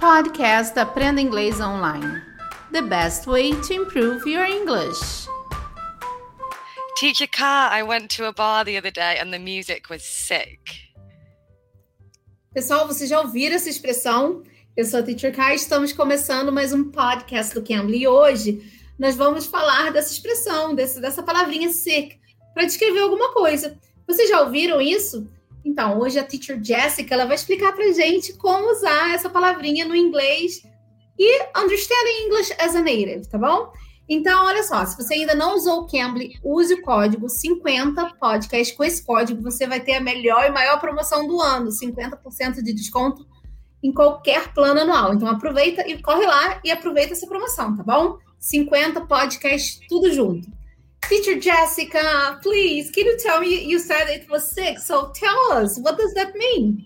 Podcast Aprenda Inglês Online. The best way to improve your English. Teacher Car, I went to a bar the other day and the music was sick. Pessoal, vocês já ouviram essa expressão? Eu sou a Teacher Kai, estamos começando mais um podcast do Cambly e hoje nós vamos falar dessa expressão, desse, dessa palavrinha sick, para descrever alguma coisa. Vocês já ouviram isso? Então, hoje a Teacher Jessica ela vai explicar para gente como usar essa palavrinha no inglês e understanding English as a native, tá bom? Então, olha só, se você ainda não usou o Cambly, use o código 50 podcast. Com esse código, você vai ter a melhor e maior promoção do ano, 50% de desconto em qualquer plano anual. Então, aproveita e corre lá e aproveita essa promoção, tá bom? 50 podcast, tudo junto. Teacher Jessica, please, can you tell me? You said it was sick, so tell us, what does that mean?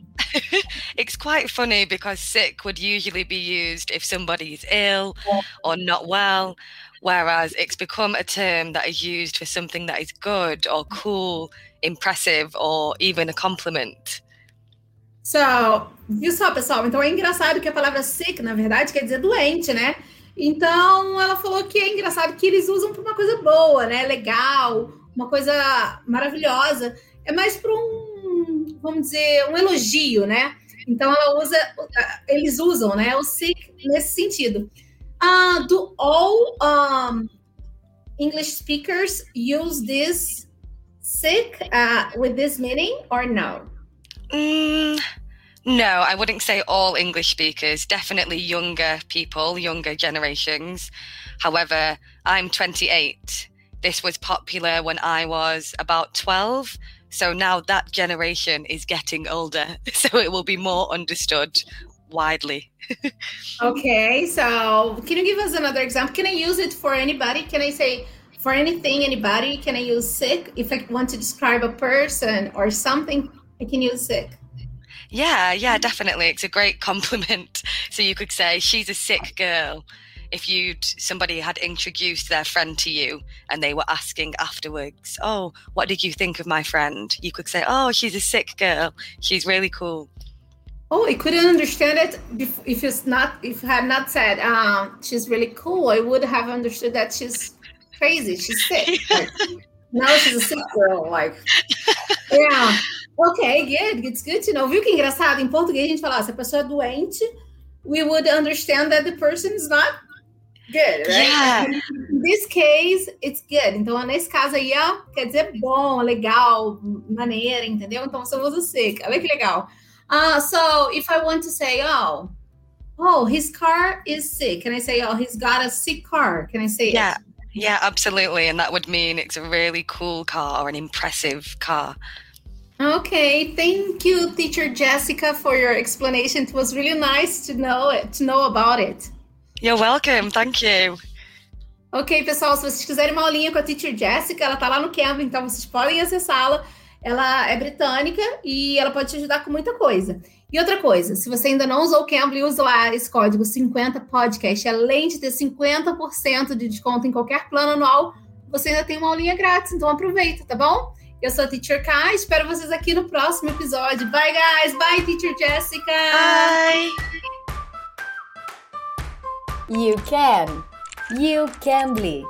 it's quite funny because sick would usually be used if somebody's ill or not well, whereas it's become a term that is used for something that is good or mm-hmm. cool, impressive, or even a compliment. So, viu só, pessoal? Então é engraçado que a palavra sick, na verdade, quer dizer doente, né? Então, ela falou que é engraçado que eles usam para uma coisa boa, né? Legal, uma coisa maravilhosa. É mais para um, vamos dizer, um elogio, né? Então, ela usa, eles usam, né? O sick nesse sentido. Uh, do all um, English speakers use this sick uh, with this meaning or no? Mm, no, I wouldn't say all English speakers, definitely younger people, younger generations. However, I'm 28. This was popular when I was about 12. So now that generation is getting older. So it will be more understood widely. okay, so can you give us another example? Can I use it for anybody? Can I say for anything, anybody? Can I use sick? If I want to describe a person or something, I can use sick. Yeah, yeah, definitely. It's a great compliment. So you could say she's a sick girl. If you'd somebody had introduced their friend to you and they were asking afterwards, "Oh, what did you think of my friend?" You could say, "Oh, she's a sick girl. She's really cool." Oh, I couldn't understand it if it's not if I had not said um, she's really cool. I would have understood that she's crazy. She's sick. Like, now she's a sick girl. Like, yeah. Ok, good. It's good to know. Viu que engraçado? Em português a gente fala, ah, se a pessoa é doente, we would understand that the person is not good, right? Yeah. In this case, it's good. Então, nesse caso aí, ó, quer dizer bom, legal, maneira, entendeu? Então, você usa sick. Olha que legal. Uh, so, if I want to say, oh, oh, his car is sick, can I say, oh, he's got a sick car? Can I say Yeah. it? Yeah, absolutely. And that would mean it's a really cool car or an impressive car. Okay, thank you, teacher Jessica, for your explanation. It was really nice to know it, to know about it. You're welcome. Thank you. Ok, pessoal, se vocês quiserem uma aulinha com a teacher Jessica, ela tá lá no Cambly, então vocês podem acessá-la. Ela é britânica e ela pode te ajudar com muita coisa. E outra coisa, se você ainda não usou o Cambly, use lá esse código 50 podcast. Além de ter 50% de desconto em qualquer plano anual, você ainda tem uma aulinha grátis, então aproveita, tá bom? Eu sou a Teacher Kai, espero vocês aqui no próximo episódio. Bye, guys! Bye, Teacher Jessica! Bye. You can. You can be.